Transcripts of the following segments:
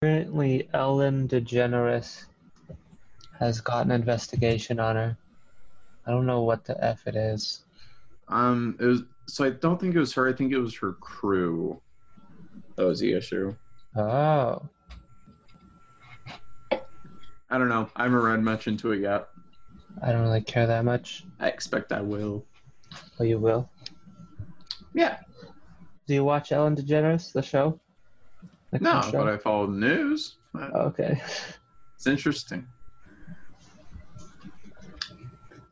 Apparently, Ellen DeGeneres has got an investigation on her. I don't know what the F it is. Um, it was so I don't think it was her. I think it was her crew. That was the issue. Oh. I don't know. I haven't read much into it yet. I don't really care that much. I expect I will. But you will. Yeah. Do you watch Ellen DeGeneres, the show? No, show? but I follow the news. Okay. It's interesting.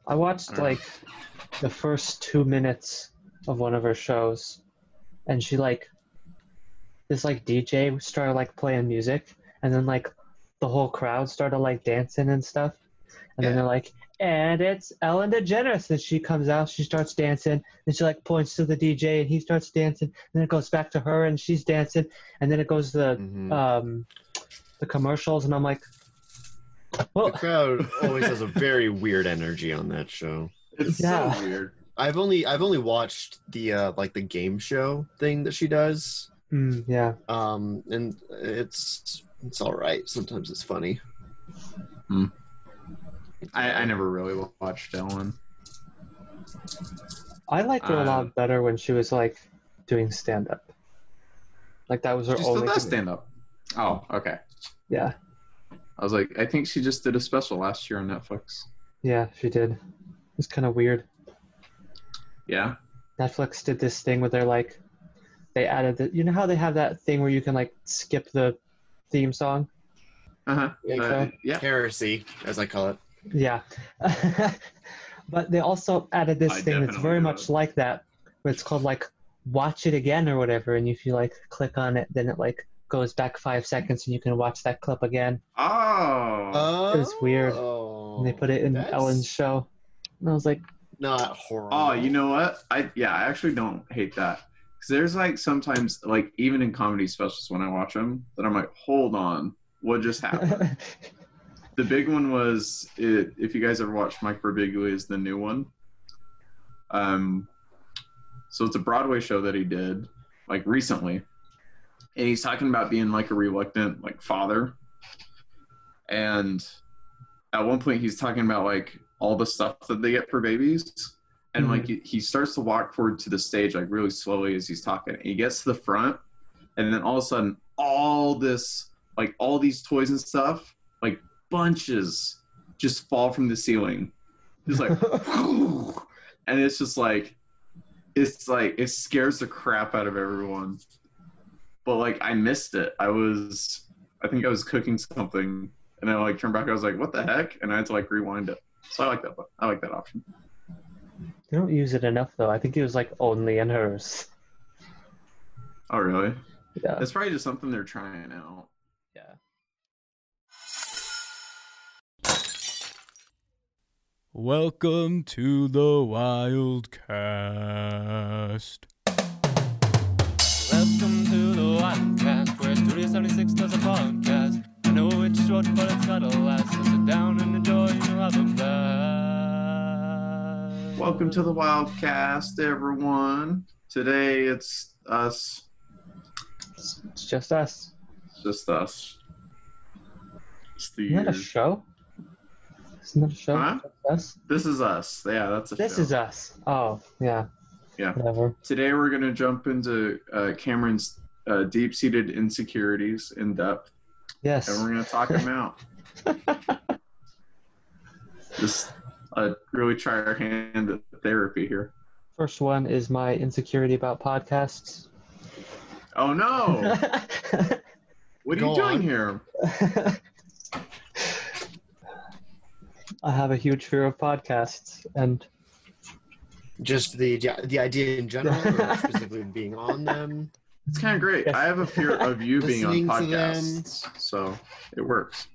I watched like the first two minutes of one of her shows, and she like this like DJ started like playing music, and then like the whole crowd started like dancing and stuff, and then they're like, and it's Ellen DeGeneres, and she comes out, she starts dancing, and she like points to the DJ, and he starts dancing, and then it goes back to her, and she's dancing, and then it goes to the Mhm. um the commercials, and I'm like, well, the crowd always has a very weird energy on that show. It's Yeah. so weird. I've only I've only watched the uh like the game show thing that she does. mm, yeah. Um and it's it's all right. Sometimes it's funny. I, I never really watched Ellen. I liked her a Uh, lot better when she was like doing stand up. Like that was her She still only does stand up. Oh, okay. Yeah. I was like, I think she just did a special last year on Netflix. Yeah, she did. It's kind of weird. Yeah. Netflix did this thing where they're like they added the you know how they have that thing where you can like skip the theme song? Uh huh. Yeah, Uh, yeah. Heresy, as I call it. Yeah. but they also added this I thing that's very much it. like that, where it's called like watch it again or whatever, and if you like click on it, then it like goes back five seconds and you can watch that clip again. Oh. Oh, It was weird. Oh, And they put it in oh, that's Ellen's show. And I was like, Not horrible. Oh, you know what? I yeah, I actually don't hate that because there's like sometimes like even in comedy specials when I watch them that I'm like, hold on, what just happened? the big one was it, if you guys ever watched Mike Birbiglia's the new one. Um, so it's a Broadway show that he did like recently, and he's talking about being like a reluctant like father, and at one point he's talking about like all the stuff that they get for babies, and like he- he starts to walk forward to the stage like really slowly as he's talking. And he gets to the front, and then all of a sudden all this like all these toys and stuff like bunches just fall from the ceiling. Just like and it's just like it's like it scares the crap out of everyone. But like i missed it. I was i think i was cooking something and i like turned back. I was like what the heck? And i had to like rewind it. So i like that i like that option. They don't use it enough though. I think it was like only in hers. oh really? Yeah. it's probably just something they're trying out. Yeah. Welcome to the Wildcast. Welcome to the Wildcast, where Studio 76 does a podcast. I know it's short, but it's gotta last. So sit down and enjoy, you'll have a blast. welcome to the wildcast everyone today it's us It's just us. It's just us. It's the Isn't that a show? Isn't that a show? Huh? Us? This is us. Yeah, that's a This show. is us. Oh, yeah. Yeah. Whatever. Today we're going to jump into uh, Cameron's uh, deep-seated insecurities in depth, Yes. and we're going to talk them out. Just uh, really try our hand at therapy here. First one is my insecurity about podcasts. Oh no! What are Go you doing on. here? I have a huge fear of podcasts, and Just the the idea in general, or specifically being on them. It's kind of great. Yes. I have a fear of you being on Listening to them. podcasts, so it works.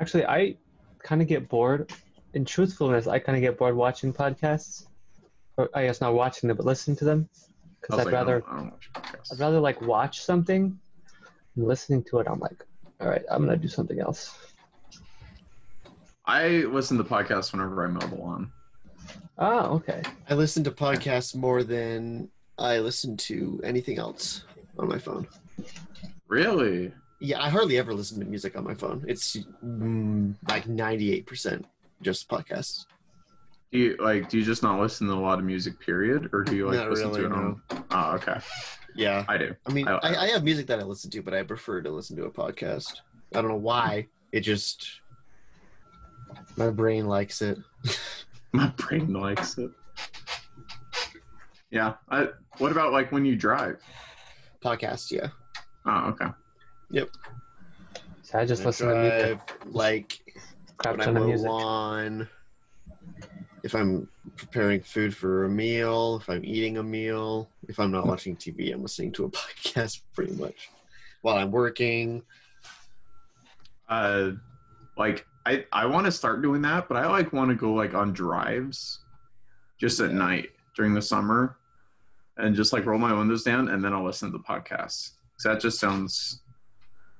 actually, I kind of get bored. In truthfulness, I kind of get bored watching podcasts. Or I guess not watching them, but listening to them. Because I'd like, I rather, don't, I don't I'd rather like watch something. And listening to it, I'm like, all right, I'm gonna do something else. I listen to podcasts whenever I mow the lawn. Oh, okay. I listen to podcasts more than I listen to anything else on my phone. Really? Yeah, I hardly ever listen to music on my phone. It's mm, like ninety-eight percent just podcasts. Do you like? Do you just not listen to a lot of music? Period, or do you like Not listen really, to it on? Oh, okay. Yeah, I do. I mean, I- I, I have music that I listen to, but I prefer to listen to a podcast. I don't know why. It just my brain likes it. My brain likes it. Yeah. I, what about like when you drive? Podcast, yeah. Oh, okay. Yep. So I just I listen to music. drive, like Crap when I mow music. lawn. If I'm preparing food for a meal, if I'm eating a meal, if I'm not watching TV, I'm listening to a podcast pretty much. While I'm working, Uh, like I I want to start doing that, but I like want to go like on drives, just at night during the summer, and just like roll my windows down, and then I'll listen to the podcast. 'Cause that just sounds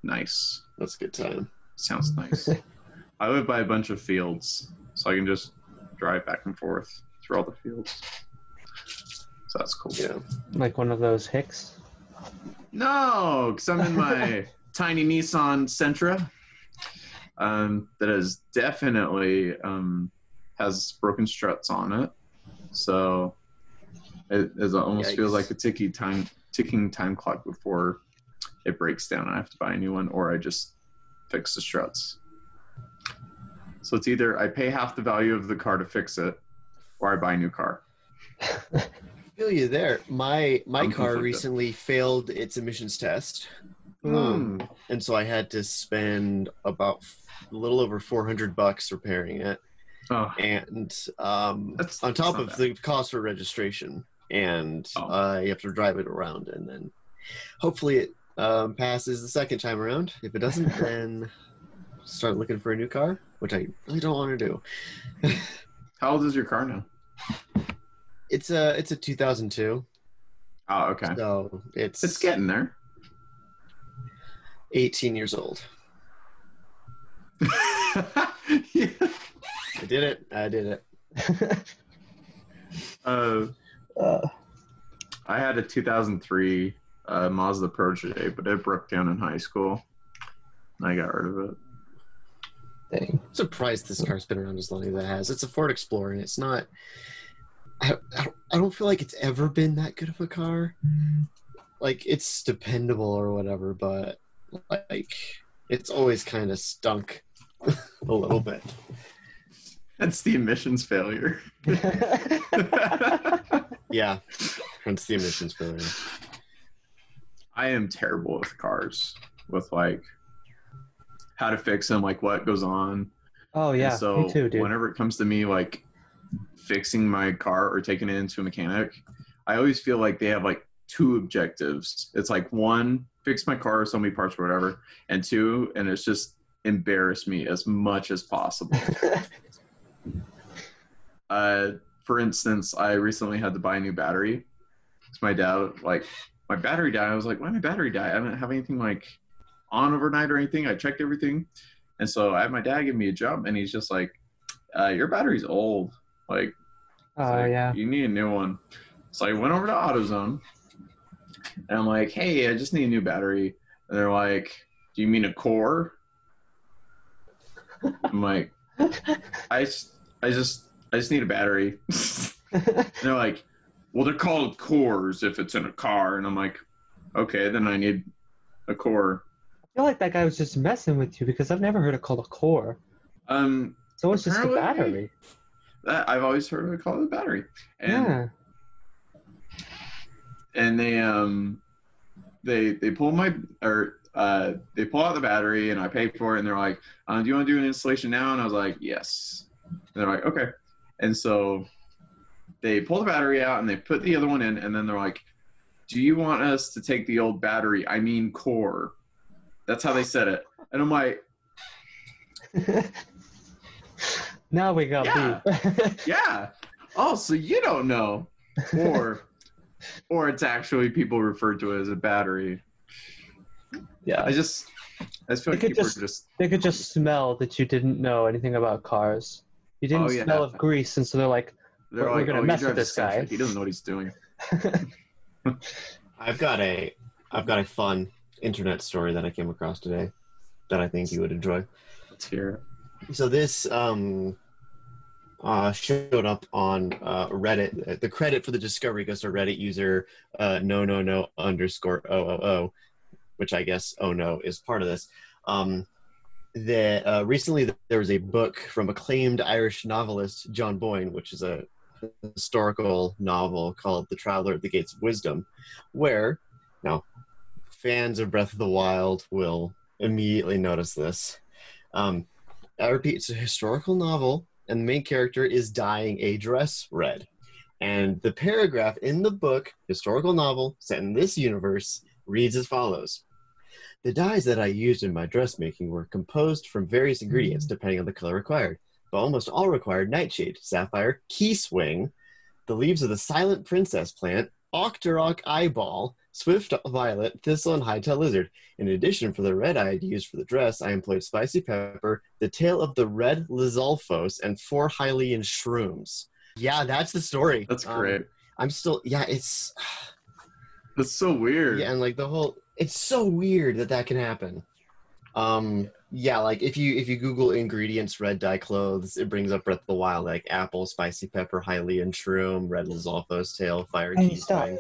nice. that's a good time. Sounds nice. I live by a bunch of fields, so I can just drive back and forth through all the fields. So that's cool. Yeah. Like one of those Hicks. No, because I'm in my tiny Nissan Sentra. Um, that is definitely um, has broken struts on it, so it, it almost feels like a ticky time ticking time clock before it breaks down. I have to buy a new one, or I just fix the struts. So it's either I pay half the value of the car to fix it, or I buy a new car. feel you there. My my I'm car conflicted. recently failed its emissions test, Hmm. and so I had to spend about f- a little over four hundred bucks repairing it, Oh, and um, That's- on top of the cost for registration, and Oh. uh, you have to drive it around, and then hopefully it um, passes the second time around. If it doesn't, then start looking for a new car, which I really don't want to do. how old is your car now? It's a it's a 2002, Oh, okay. so it's It's getting there. 18 years old. yeah. I did it. I did it. uh, Uh, I had a 2003 uh, Mazda Protege, but it broke down in high school. And I got rid of it. dang. I'm surprised this car's been around as long as it has. It's a Ford Explorer, and it's not. I, I don't feel like it's ever been that good of a car. Like it's dependable or whatever, but like it's always kind of stunk a little bit. That's the emissions failure. Yeah, hence the emissions failure. I am terrible with cars, with like how to fix them, like what goes on. oh And yeah, so me too, dude. whenever it comes to me like fixing my car or taking it into a mechanic, I always feel like they have like two objectives. It's like one, fix my car, or so many parts or whatever, and two, and it's just embarrass me as much as possible. uh, for instance, I recently had to buy a new battery. 'Cause my dad like my battery died. I was like, why my battery died? I didn't have anything like on overnight or anything. I checked everything. And so I had my dad give me a jump and he's just like, uh, your battery's old. Like, oh like, yeah. you need a new one. So I went over to AutoZone and I'm like, hey, I just need a new battery. And they're like, do you mean a core? I'm like, I, just- I just, I just need a battery. they're like, well, they're called cores if it's in a car. And I'm like, okay, then I need a core. I feel like that guy was just messing with you because I've never heard it called a core. Um, So it's just a battery. that, I've always heard it called a battery. And yeah. And they um they they pull my or uh they pull out the battery and I pay for it and they're like, uh, do you want to do an installation now? And I was like, yes. And they're like, okay. And so they pull the battery out and they put the other one in and then they're like, do you want us to take the old battery? I mean core. That's how they said it. And I'm like, now we got Yeah. yeah. Oh, so you don't know. Or or it's actually people refer to it as a battery. yeah. I just I just feel They like could people just- are just They could just smell that you didn't know anything about cars. You didn't Oh, yeah. smell of grease, and so they're like, they're We're- we're like, gonna oh, he mess with this guy." Sentra. He doesn't know what he's doing. I've got a I've got a fun internet story that I came across today that I think you would enjoy. Let's hear it. So this um, uh, showed up on uh, Reddit. The credit for the discovery goes to Reddit user uh, no no no underscore o o o, which I guess oh no is part of this. Um, that uh, recently there was a book from acclaimed Irish novelist John Boyne, which is a historical novel called The Traveler at the Gates of Wisdom, where now fans of Breath of the Wild will immediately notice this. Um, I repeat, it's a historical novel, and the main character is dyeing a dress red. And the paragraph in the book, historical novel set in this universe, reads as follows The dyes that I used in my dressmaking were composed from various ingredients mm-hmm. depending on the color required, but almost all required nightshade, sapphire, Keese wing, the leaves of the silent princess plant, octorok eyeball, swift violet, thistle, and hightail lizard. In addition, for the red had used for the dress, I employed spicy pepper, the tail of the red Lizalfos, and four Hylian shrooms. Yeah, that's the story. That's Um, great. I'm still, yeah, it's, That's so weird. yeah, and like the whole, it's so weird that that can happen. Um, yeah, like if you if you Google ingredients red dye clothes, it brings up Breath of the Wild, like apple, spicy pepper, Hylian shroom, red Lizalfos tail, fire Hey, key stop. swing.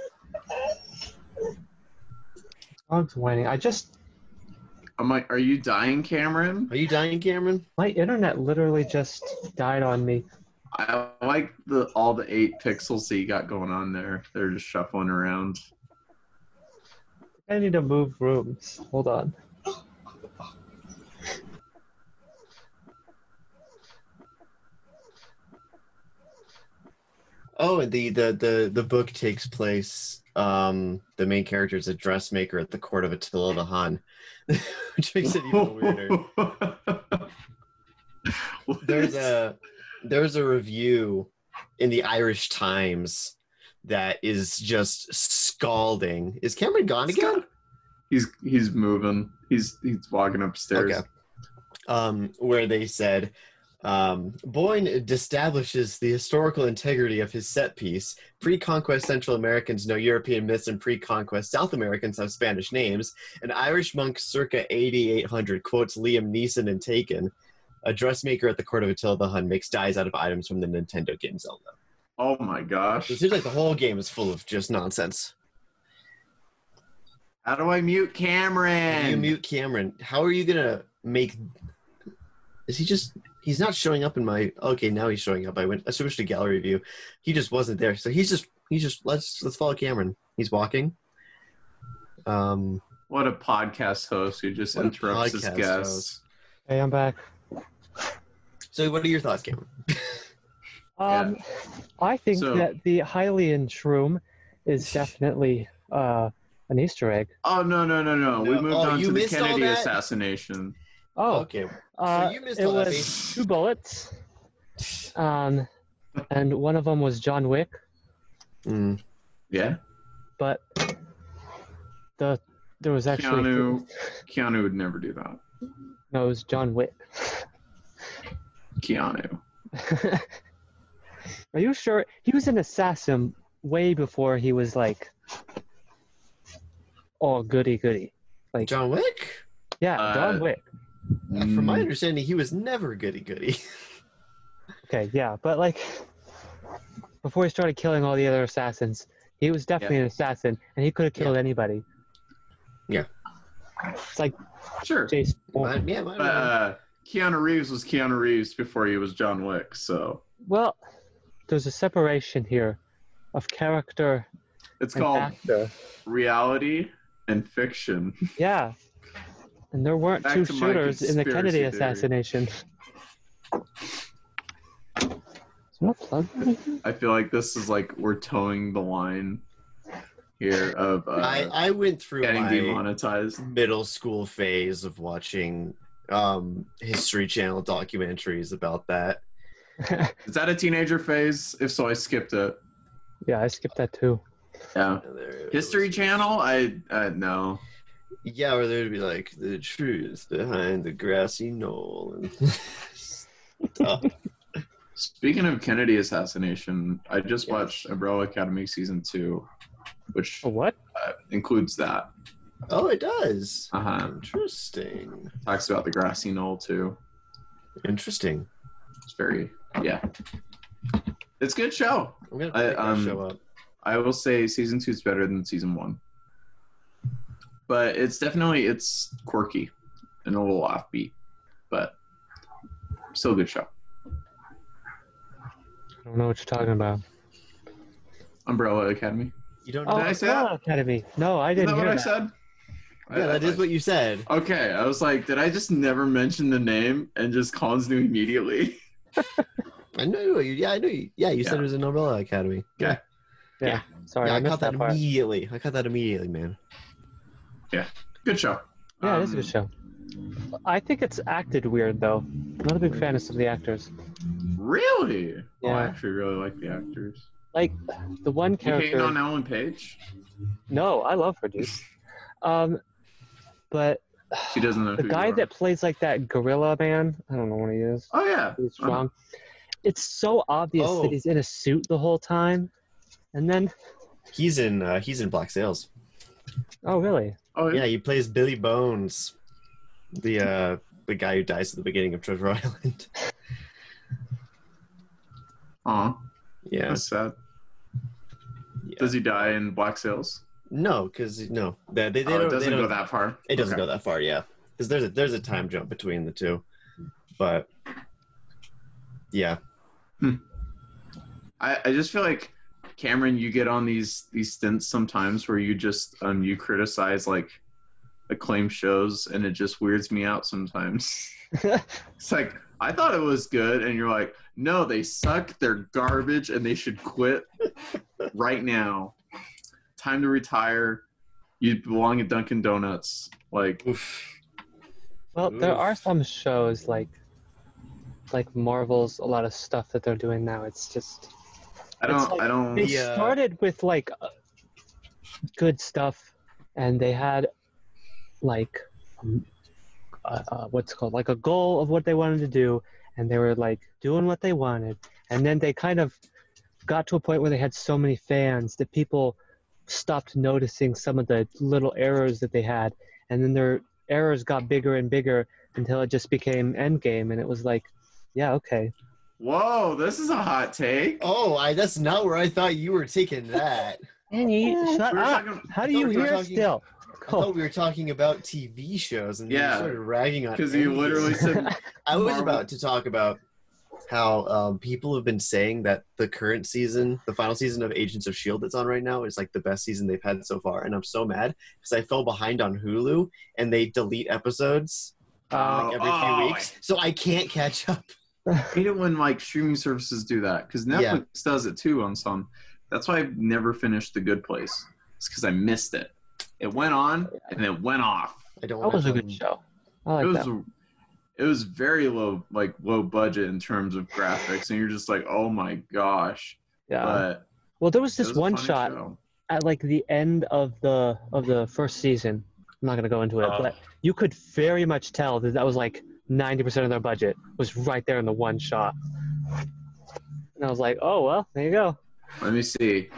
Dog's whining. I just I'm like, are you dying, Cameron? Are you dying, Cameron? my internet literally just died on me. I like the all the eight pixels that you got going on there. They're just shuffling around. I need to move rooms. Hold on. Oh, the the the the book takes place. Um, the main character is a dressmaker at the court of Attila the Hun, which makes it even weirder. There's a there's a review in the Irish Times that is just scalding. Is Cameron gone again? He's he's moving. He's he's walking upstairs. Okay. Um, where they said um, Boyne establishes the historical integrity of his set piece. Pre-conquest Central Americans know European myths, and pre-conquest South Americans have Spanish names. An Irish monk circa 8800 quotes Liam Neeson in Taken. A dressmaker at the court of Attila the Hun makes dyes out of items from the Nintendo game Zelda. Oh my gosh. It seems like the whole game is full of just nonsense. How do I mute Cameron? you mute Cameron. How are you gonna make? Is he just? He's not showing up in my. Okay, now he's showing up. I went. I switched to gallery view. He just wasn't there. So he's just. He's just. Let's let's follow Cameron. He's walking. Um. What a podcast host who just interrupts his guests. host. Hey, I'm back. So what are your thoughts, Cameron? Um, I think So- that the Hylian shroom is definitely uh, an Easter egg. Oh no no no no! We moved Oh, on to the Kennedy assassination. Oh, okay. Uh, you missed it was Faith. two bullets, um, and one of them was John Wick, Mm. Yeah, but the there was actually Keanu. Keanu would never do that. no, it was John Wick. Keanu. Are you sure he was an assassin way before he was like, oh goody goody? Like John Wick. yeah, Uh, John Wick. Uh, From my Mm, understanding, he was never goody goody. Okay, yeah, but like before he started killing all the other assassins, he was definitely an assassin, and he could have killed anybody. Yeah. It's like Sure. Jason. Might- Bourne. yeah, might But uh, Keanu Reeves was Keanu Reeves before he was John Wick. So Well, there's a separation here of character it's and called actor. reality and fiction. Yeah. And there weren't Back two shooters in the Kennedy theory. assassination. Is there a plug? I feel like this is like we're toeing the line here of uh, I I went through getting my demonetized. middle school phase of watching um history channel documentaries about that Is that a teenager phase? If so, I skipped it. yeah, I skipped that too. Yeah. There History was. Channel? I uh, no. Yeah where there'd be like the truth behind the grassy knoll and stuff. Speaking of Kennedy assassination, I just Yeah. watched Umbrella Academy season two, which A what? uh, includes that. Oh, it does. Uh huh. Interesting. Talks about the grassy knoll too. Interesting. It's very yeah. It's a good show. I'm gonna I, um, show up. I will say season two is better than season one. But it's definitely it's quirky and a little offbeat. But still a good show. I don't know what you're talking about. Umbrella Academy. You don't Oh, know? I say Umbrella that? Academy. No, I didn't that what hear I said? yeah, that is what you said. Okay, I was like, did I just never mention the name and just Collins knew immediately? I know you. Yeah, I know you. Yeah, you said it was an Umbrella Academy. Yeah. Yeah. Sorry, yeah, I I caught that, that immediately. I caught that immediately, man. Yeah, good show. Yeah, it is a Um, good show. I think it's acted weird though. I'm not a big fan of some of the actors. Really? Oh, I actually really like the actors. Like the one character. You hating on Ellen Page? No, I love her, dude. Um, but She doesn't know the who guy you are. that plays like that gorilla man, I don't know what he is. Oh yeah. He's strong. It's so obvious Oh. that he's in a suit the whole time, and then He's in. Uh, he's in Black Sails. oh really? Oh Yeah, he plays Billy Bones, the uh, the guy who dies at the beginning of Treasure Island. Aw, yeah. that's sad. yeah. Does he die in Black Sails? No, because no, they, they, they oh, don't. it doesn't go that far. It doesn't Okay. go that far, yeah. Because there's a there's a time jump between the two, but yeah, I, I just feel like Cameron, you get on these these stints sometimes where you just um you criticize like acclaimed shows and it just weirds me out sometimes. it's like I thought it was good and you're like, no, they suck, they're garbage, and they should quit right now. Time to retire. You belong at Dunkin' Donuts. Like Oof. Well, there are some shows like like Marvel's a lot of stuff that they're doing now. It's just I don't It's like I don't they Yeah. started with like uh, good stuff, and they had like um, uh, uh, what's called like a goal of what they wanted to do, and they were like doing what they wanted, and then they kind of got to a point where they had so many fans that people stopped noticing some of the little errors that they had, and then their errors got bigger and bigger until it just became Endgame, and it was like, yeah, okay, Whoa, this is a hot take. Oh, I that's not where I thought you were taking that. Annie, shut We up. talking- How do you thought we were hear talking- still? I thought we were talking about TV shows, and then Yeah. you started ragging on. Because you literally said I was about to talk about how um, people have been saying that the current season, the final season of Agents of Shield that's on right now, is like the best season they've had so far, and I'm so mad because I fell behind on Hulu and they delete episodes Uh, like every Oh, few weeks, so I can't catch up. I hate it when like streaming services do that because Netflix Yeah. does it too on some. That's why I've never finished The Good Place. It's because I missed it. It went on and it went off. I don't. that was a good show. I it was that. it was very low like low budget in terms of graphics and you're just like oh my gosh. Yeah. But well, there was this was one shot show. at like the end of the of the first season. I'm not gonna go into it, Oh. but you could very much tell that that was like 90% of their budget was right there in the one shot. And I was like, oh well, there you go. Let me see.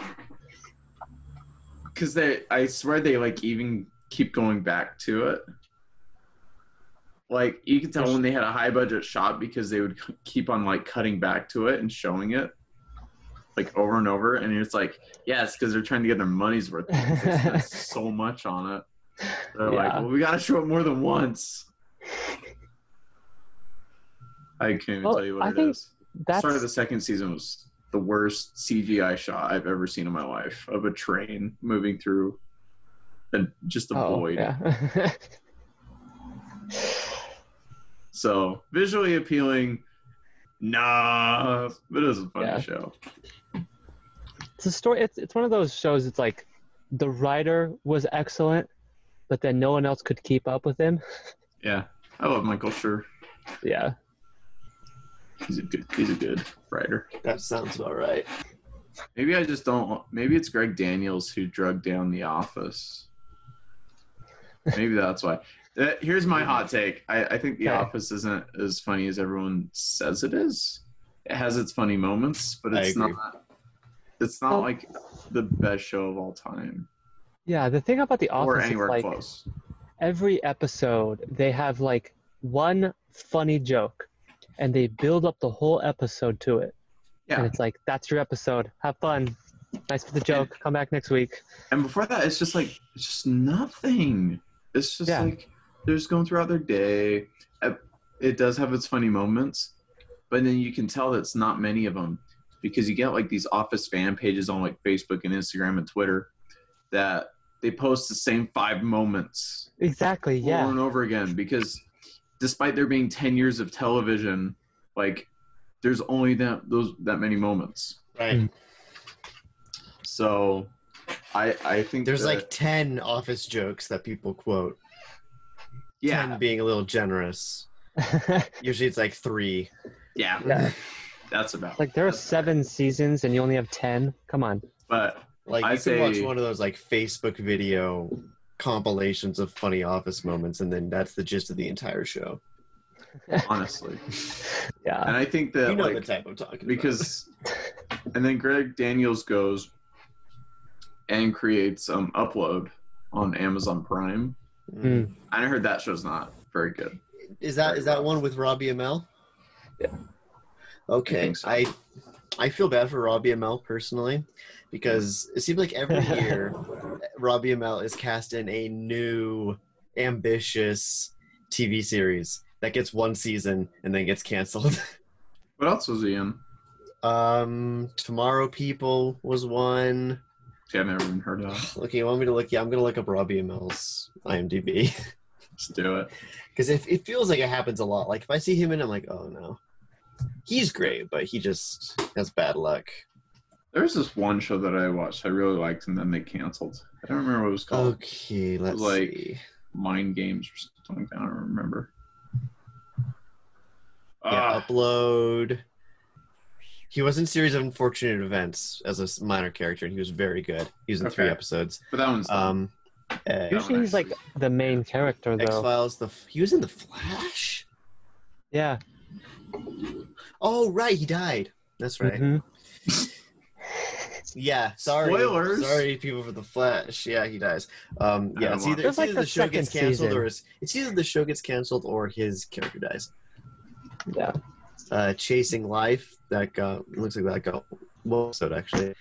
Because they, I swear they like even keep going back to it. Like you can tell when they had a high budget shot because they would c- keep on like cutting back to it and showing it, like over and over. And it's like, yeah, because they're trying to get their money's worth. because They spent so much on it. They're like, well, we got to show it more than once. I can't even Well, tell you what I it think is. That's Start of the second season was the worst CGI shot I've ever seen in my life of a train moving through and just a oh, void. yeah. So visually appealing, nah, but it was a funny Yeah. show. it's a story. It's it's one of those shows. It's like the writer was excellent, but then no one else could keep up with him. Yeah, I love Michael Schur. Yeah. He's a good. He's a good writer. That sounds about right. Maybe I just don't. Maybe it's Greg Daniels who drugged down The Office. Maybe that's why. Uh, here's my hot take. I, I think The Okay. Office isn't as funny as everyone says it is. It has its funny moments, but it's not. It's not Well- like the best show of all time. Yeah, the thing about The or Office is anywhere like close. every episode they have like one funny joke, and they build up the whole episode to it. Yeah. And it's like that's your episode. Have fun. Nice for the joke. Come back next week. And before that, it's just like it's just nothing. It's just Yeah. like they're just going throughout their day. It does have its funny moments, but then you can tell that it's not many of them because you get like these office fan pages on like Facebook and Instagram and Twitter that they post the same five moments Exactly. over Yeah. and over again because despite there being 10 years of television, like there's only that those that many moments. Right. Mm. So I I think There's that- like 10 office jokes that people quote. yeah 10 being a little generous. Usually it's like three. yeah yeah. that's about Like there are that's about seven seasons and you only have ten. Come on. But Like I you could watch say- one of those like Facebook video compilations of funny office moments, and then that's the gist of the entire show. honestly, Yeah. and I think that you know the type I'm talking because, and then Greg Daniels goes and creates um upload on Amazon Prime. Mm. I heard that show's not very good. Is that Very is that rough. one with Robbie Amell? Yeah. Okay. I so. I I feel bad for Robbie Amell personally because it seems like every year Robbie Amell is cast in a new ambitious TV series that gets one season and then gets canceled. What else was he in? um Tomorrow People was one. Yeah, I've never even heard of that. Okay, you want me to look? Yeah, I'm gonna look up Robbie Amell's IMDb Let's do it. because if it feels like it happens a lot. Like if I see him in, I'm like, oh no, he's great, but he just has bad luck. There was this one show that I watched I really liked, and then they canceled. I don't remember what it was called. Okay, let's Like- see. Mind Games or something. I don't remember. Yeah, Ah, upload. He was in series of unfortunate events as a minor character, and he was very good. He was in three episodes. but that one's Um, uh, Usually he's like the main character X though. Files. The f- he was in the Flash. Yeah. Oh right, he died. That's right. Mhm. Yeah, sorry. Spoilers. Sorry, people for the Flash. Yeah, he dies. Um, yeah, it's either, it's like either the the show gets canceled season. or it's, it's either the show gets canceled or his character dies. Yeah. Uh, Chasing Life that got looks like that got one episode actually.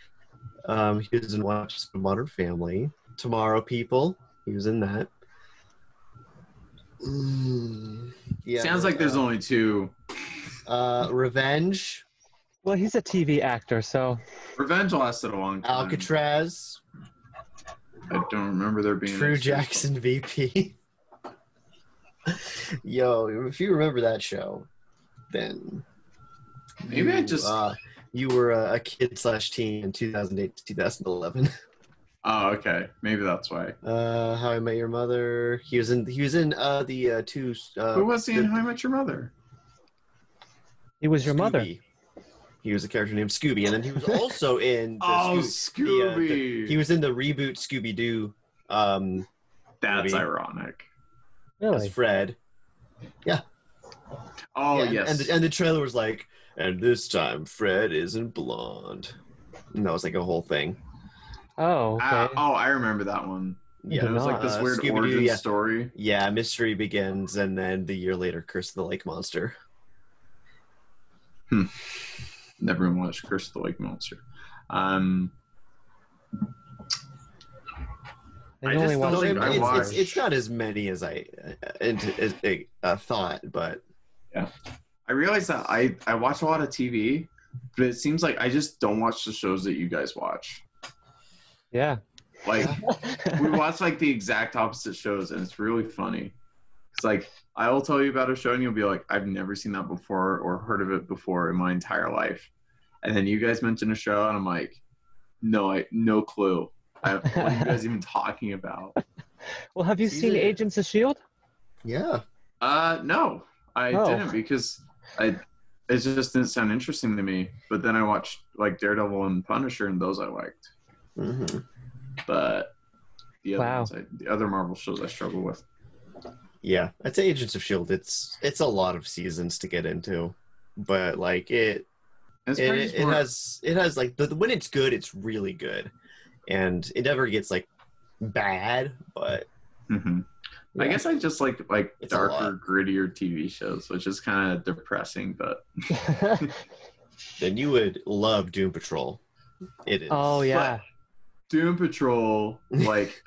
Um, he was in Watch Modern Family. Tomorrow People. He was in that. Mm, yeah. Sounds like there's uh, only two. uh, Revenge, Well, he's a TV actor, so Revenge lasted a long time. Alcatraz, I don't remember there being True a- Jackson VP. Yo, if you remember that show, then Maybe I just- uh, you were a, a kid slash teen in 2008 to 2011. Oh, okay. Maybe that's why. Uh, How I Met Your Mother. He was in. He was in uh, the uh, two. Uh, Who was he in How I Met Your Mother? he was your mother. Scooby. He was a character named Scooby, and then he was also in. The Oh, Scoo- the, uh, the- Scooby. he was in the reboot Scooby Doo. Um, That's movie. ironic. as Really? Fred. Yeah. Oh, Yeah, yes. And the, and the trailer was like, and this time Fred isn't blonde. And that was like a whole thing. Oh, okay. Ah, oh, I remember that one. Yeah, it was like this uh, weird Scooby-Doo, origin yeah. story. Yeah, mystery begins, and then the year later, Curse of the Lake Monster. Never watched Curse of the Lake Monster. Um, I I only just watched don't No, think it- I it's, watched- it's, it's not as many as I uh, as I, uh, thought, but yeah, I realized that I I watch a lot of TV, but it seems like I just don't watch the shows that you guys watch. Yeah. Like we watch like the exact opposite shows, and it's really funny. It's like I will tell you about a show, and you'll be like, "I've never seen that before or heard of it before in my entire life." And then you guys mention a show, and I'm like, "No, I no clue. I, what are you guys even talking about?" well, have you Season- seen Agents of Shield? yeah. Uh, no, I Oh. didn't because I it just didn't sound interesting to me. But then I watched like Daredevil and Punisher, and those I liked. hmm But the other Wow. ones, I, the other Marvel shows, I struggle with. Yeah, I'd say Agents of Shield. It's it's a lot of seasons to get into, but like it It's it, it, has it has like the, when it's good, it's really good, and it never gets like bad, but hmm I guess I just like like It's darker, grittier TV shows, which is kind of depressing. But then you would love Doom Patrol. It is. oh yeah. Doom Patrol, like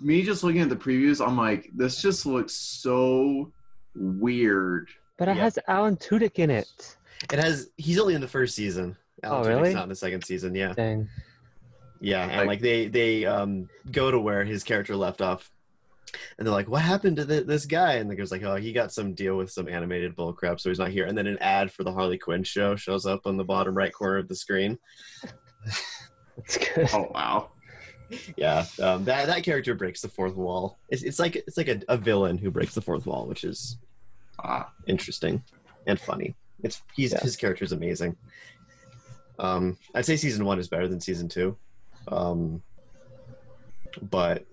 me just looking at the previews, I'm like, this just looks so weird. But it Yeah. has Alan Tudyk in it. It has. He's only in the first season. Alan Oh, Tudyk's really? Not in the second season. Yeah. Dang. Yeah, and Like- like they they um go to where his character left off, and they're like, "What happened to th- this guy?" And the guy's like, "Oh, he got some deal with some animated bullcrap, so he's not here." And then an ad for the Harley Quinn show shows up on the bottom right corner of the screen. That's good. Oh wow. Yeah, um, that that character breaks the fourth wall. It's, it's like it's like a, a villain who breaks the fourth wall, which is Ah, interesting and funny. It's he's Yeah. his character is amazing. Um, I'd say season one is better than season two, um, but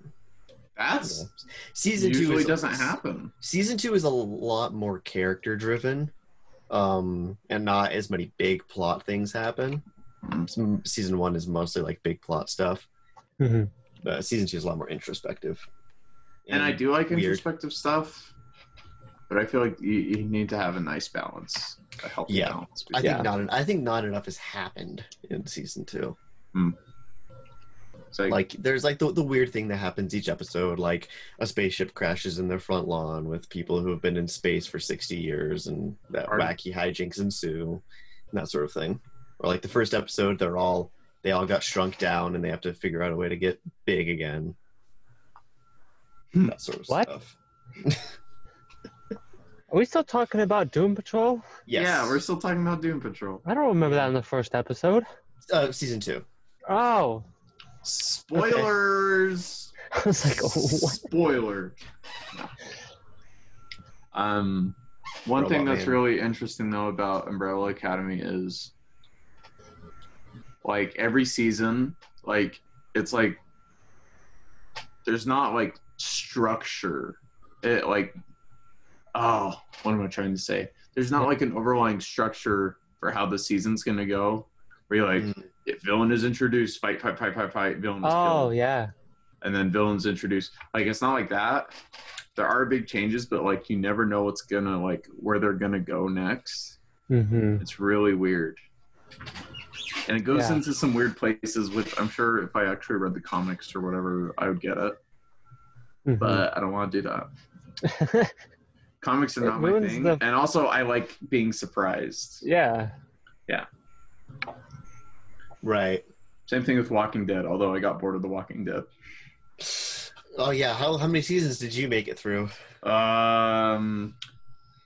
that's yeah. season two usually is, doesn't happen. season two is a lot more character driven um and not as many big plot things happen Mm. Some- season one is mostly like big plot stuff Mhm. but season two is a lot more introspective And I do like weird. introspective stuff, but I feel like you, you need to have a nice balance, a healthy Yeah. balance. i Yeah. think not i think not enough has happened in season two It's like, like there's like the, the weird thing that happens each episode like a spaceship crashes in their front lawn with people who have been in space for 60 years and that wacky hijinks ensue and that sort of thing or like the first episode they're all they all got shrunk down and they have to figure out a way to get big again Hmm. that sort of What? stuff Are we still talking about Doom Patrol? yes yeah, we're still talking about Doom Patrol. I don't remember that in the first episode. uh, season two Oh. Spoilers. I was like, oh, what? Spoiler. Um, one Robot thing that's Man. really interesting though about Umbrella Academy is like every season, like it's like there's not like structure. It like oh, what am I trying to say? There's not like an overlying structure for how the season's gonna go. Where you're like, Mm. if villain is introduced, fight, fight, fight, fight, fight, villain is Oh, killed yeah. and then villains introduced. Like it's not like that. There are big changes, but like you never know what's gonna like where they're gonna go next. Mm-hmm. It's really weird. And it goes Yeah. into some weird places which I'm sure if I actually read the comics or whatever, I would get it. Mm-hmm. But I don't want to do that. Comics are It not my thing. the- And also I like being surprised. Yeah. Yeah. right Same thing with Walking Dead, although I got bored of the Walking Dead. oh yeah how, how many seasons did you make it through Um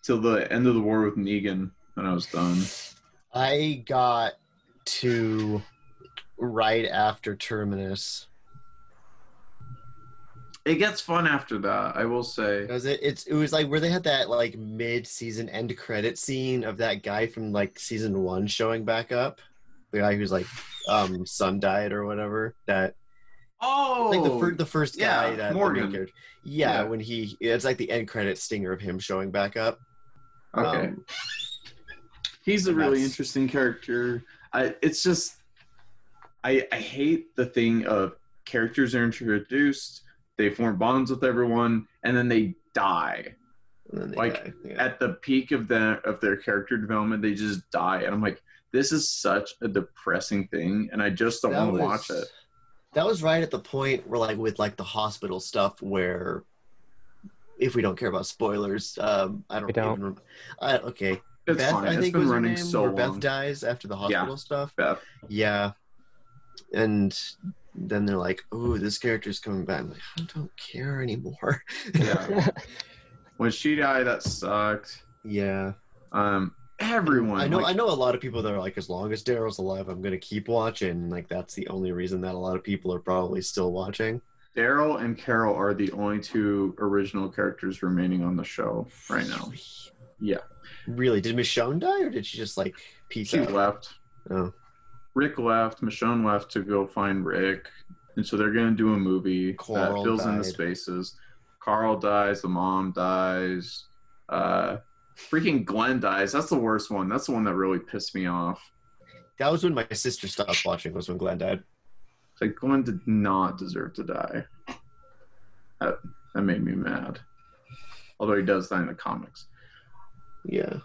till the end of the war with Negan and I was done. I got to right after Terminus. It gets fun after that, I will say. Because it, it's it was like where they had that like mid season end credit scene of that guy from like season one showing back up. The guy who's like um son died or whatever. That Oh, like the first the first guy yeah, that Morgan. Yeah, Yeah. when he it's like the end credit stinger of him showing back up. okay. Um, He's a really interesting character. I, it's just, I, I hate the thing of characters are introduced, they form bonds with everyone, and then they die then they Like, die, yeah. at the peak of their of their character development. They just die, and I'm like, this is such a depressing thing, and I just don't want to watch it. That was right at the point where, like, with like the hospital stuff, where if we don't care about spoilers, um, I don't. We don't. Even, I, okay, It's Beth, fine. I It's think been was her running name, so where long. Beth dies after the hospital stuff. Beth. Yeah, and then they're like, "Oh, this character's coming back." I'm like, I don't care anymore. Yeah. when she died, that sucked. yeah, Um, everyone. I know. like, I know a lot of people that are like, as long as Daryl's alive, I'm gonna keep watching. Like that's the only reason that a lot of people are probably still watching. Daryl and Carol are the only two original characters remaining on the show right now. Yeah. Really? Did Michonne die, or did she just like peace She out? left. Oh, Rick left. Michonne left to go find Rick, and so they're gonna do a movie Carl that fills in the spaces. Carl dies. The mom dies. Uh, freaking Glenn dies. That's the worst one. That's the one that really pissed me off. that was when my sister stopped watching. Was when Glenn died. Like Glenn did not deserve to die. That, that made me mad. Although he does die in the comics. Yeah.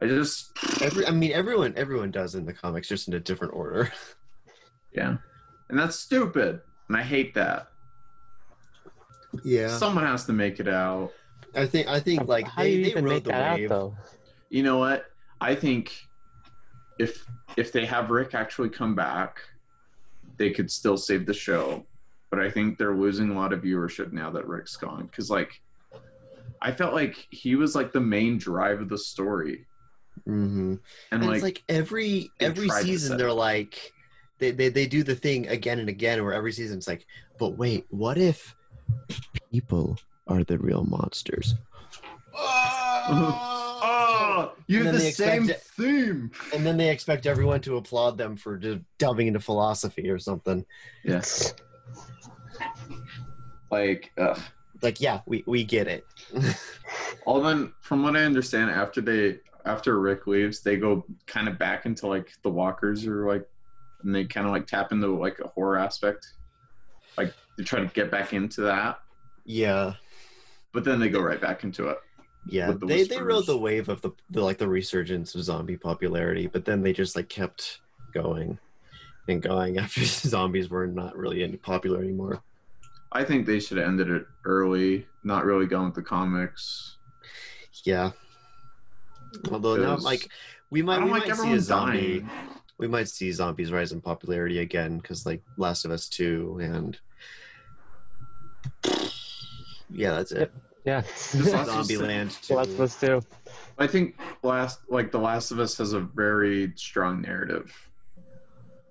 I just Every, I mean, everyone, everyone does in the comics, just in a different order. yeah. And that's stupid. And I hate that. Yeah. Someone has to make it out. I think, I think, like how they, do you they even rode make the that wave. out though? You know what? I think if if they have Rick actually come back, they could still save the show. But I think they're losing a lot of viewership now that Rick's gone. Because like, I felt like he was like the main drive of the story, hmm and, And, like, it's like every every season they're like they, they they do the thing again and again where every season it's like, but wait, what if people are the real monsters? oh, you And have the same expect theme. And then they expect everyone to applaud them for just delving into philosophy or something. Yes. Like, ugh. Like, yeah, we, we get it. All then, from what I understand, after they after Rick leaves, they go kind of back into like the walkers or like, and they kind of like tap into like a horror aspect. Like they try to get back into that, yeah, but then they go right back into it. yeah. The They they rode the wave of the, the like the resurgence of zombie popularity, but then they just like kept going and going after zombies were not really any popular anymore. I think they should have ended it early, not really going with the comics. Yeah. Although now, like, we might we like might see everyone a zombie. dying. We might see zombies rise in popularity again because like Last of Us Two and yeah, that's it. Yeah. Just Last of Us- Zombieland Two. Last of Us too. I think last like The Last of Us has a very strong narrative.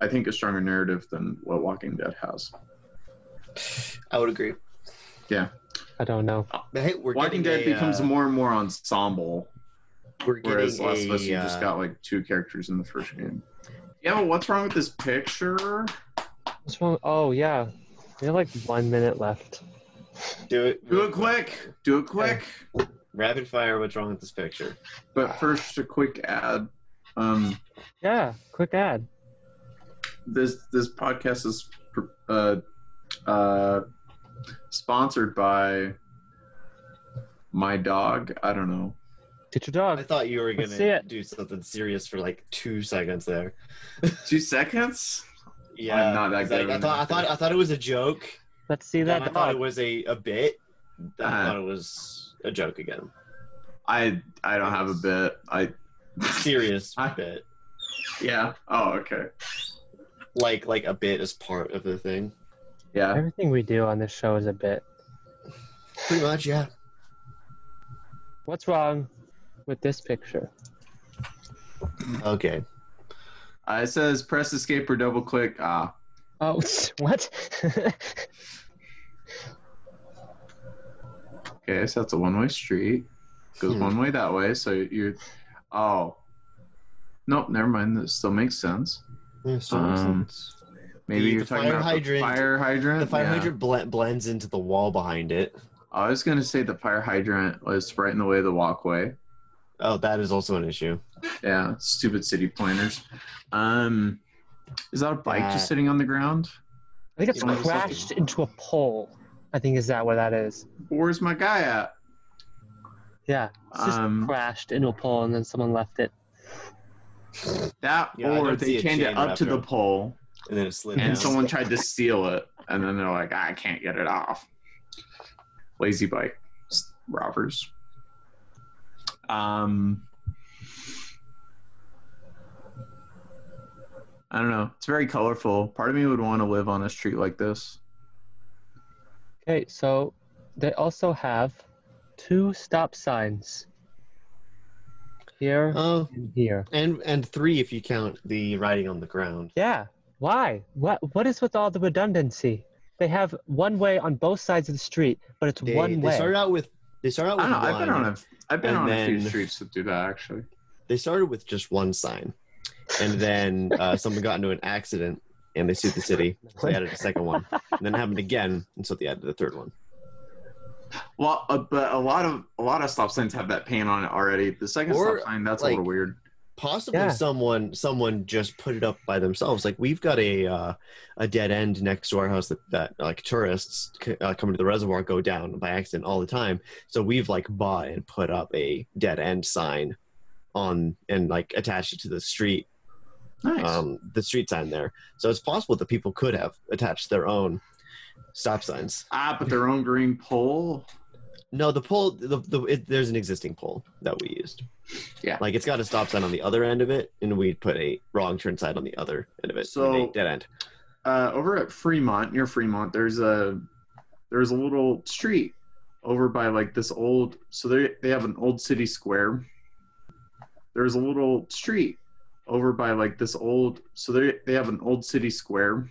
I think a stronger narrative than what Walking Dead has. I would agree. Yeah. I don't know. But hey, we're Walking Dead a, becomes uh, more and more ensemble, We're getting whereas Last of Us you a, just uh, got like two characters in the first game. Yeah, but what's wrong with this picture? What's wrong? Oh yeah, we have like one minute left. do it. Do it quick. Do it quick. Rapid fire. What's wrong with this picture? But first, a quick ad. Um, Yeah, quick ad. this this podcast is uh, uh, sponsored by my dog. I don't know. Get your dog. I thought you were Let's see gonna it. do something serious for like two seconds there. Two seconds. Yeah, I'm not that 'cause, good like, I of thought I an thought I thought it was a joke. Let's see Then that I thought it dog. was a, a bit. Then I Uh-huh. thought it was a joke again. I I don't have a bit. I Serious I- bit. yeah. Oh okay. Like like a bit is part of the thing. Yeah. Everything we do on this show is a bit. Pretty much, yeah. What's wrong with this picture? Okay. Uh, it says press escape or double click. Ah, Oh, what? okay. So that's a one way street. Goes Hmm. one way that way. So you're. Oh. Nope. Never mind. That still makes sense. Yeah, still makes Um, sense. Maybe The- you're the talking fire about hydrant- the fire hydrant. The fire Yeah. hydrant ble- blends into the wall behind it. I was gonna say the fire hydrant was right in the way of the walkway. Oh, that is also an issue. Yeah, stupid city planners. Um, is that a bike That- just sitting on the ground? I think it's You know, crashed into a pole. I think is that what that is? Where's my guy at? Yeah, it's just Um, crashed into a pole and then someone left it. That Yeah, or they a chained it up wrapped to the pole And then it slid and down. someone tried to steal it, and then they're like, I can't get it off. Lazy bike robbers. Um, I don't know. It's very colorful. Part of me would want to live on a street like this. Okay, so they also have two stop signs here Oh, and here. and and three if you count the riding on the ground. Yeah, why? What? What is with all the redundancy? They have one way on both sides of the street, but it's They, one they way. started out with they started out with don't know. I've been on a I've been and on a few streets that do that actually. They started with just one sign, and then uh, someone got into an accident and they sued the city. So they added a second one, and then it happened again, and so they added the third one. Well, uh, but a lot of a lot of stop signs have that paint on it already. The second Or, stop sign that's a little weird. Possibly Yeah. someone someone just put it up by themselves like we've got a uh, a dead end next to our house that, that like tourists c- uh, coming to the reservoir go down by accident all the time so we've like bought and put up a dead end sign on and like attached it to the street Nice. um the street sign there so it's possible that people could have attached their own stop signs ah, but their own green pole. No the pole the, the it, there's an existing pole that we used Yeah. like it's got a stop sign on the other end of it and we put a wrong turn sign on the other end of it So- a dead end uh, over at Fremont, near Fremont, there's a there's a little street over by like this old. So they they have an old city square. There's a little street over by like this old. So they they have an old city square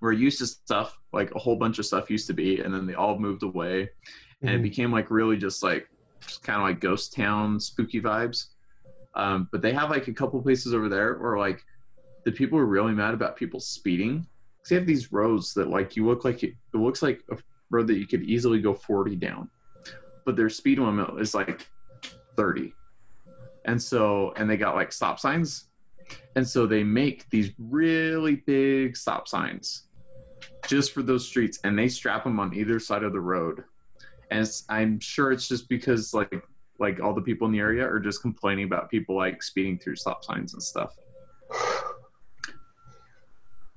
where used to stuff like a whole bunch of stuff used to be, and then they all moved away, and it Mhm. became like really just like kind of like ghost town spooky vibes. Um, but they have like a couple places over there where like the people are really mad about people speeding. Because they have these roads that like you look like it, it looks like a road that you could easily go 40 down. But their speed limit is like 30 and so and they got like stop signs. And so they make these really big stop signs just for those streets and they strap them on either side of the road and it's, i'm sure it's just because like like all the people in the area are just complaining about people like speeding through stop signs and stuff.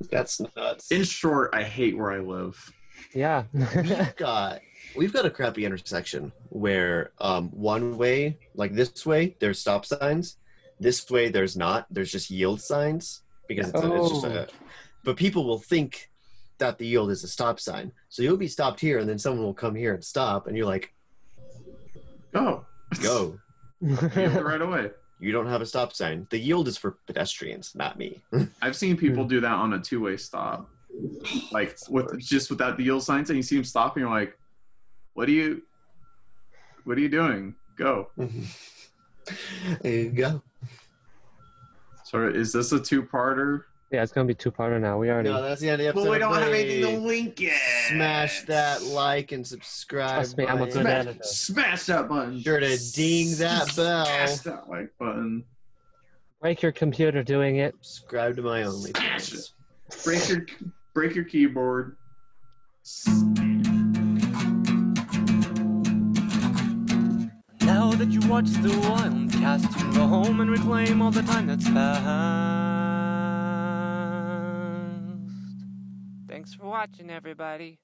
That's nuts. In short i hate where i live. Yeah. we've got we've got a crappy intersection where um one way like this way there's stop signs this way there's not. There's just yield signs because it's, a, it's just a but people will think that the yield is a stop sign so you'll be stopped here and then someone will come here and stop and you're like oh. go go right away you don't have a stop sign the yield is for pedestrians not me I've seen people do that on a two-way stop, like with just without the yield signs, and you see them stopping. And you're like, "What are you? What are you doing? Go!" there you go So is this a two-parter? Yeah, it's gonna be two parter now. We already no that's the end of the episode But we don't have anything to link yet. smash that like and subscribe Trust me, I'm a button. good Smash, editor. smash that button. Sure to ding that bell. Smash that like button. break your computer doing it. subscribe to my only. Smash it. Break your break your keyboard. Now that you watch the Wildcast, you go home and reclaim all the time that's passed. Thanks for watching, everybody.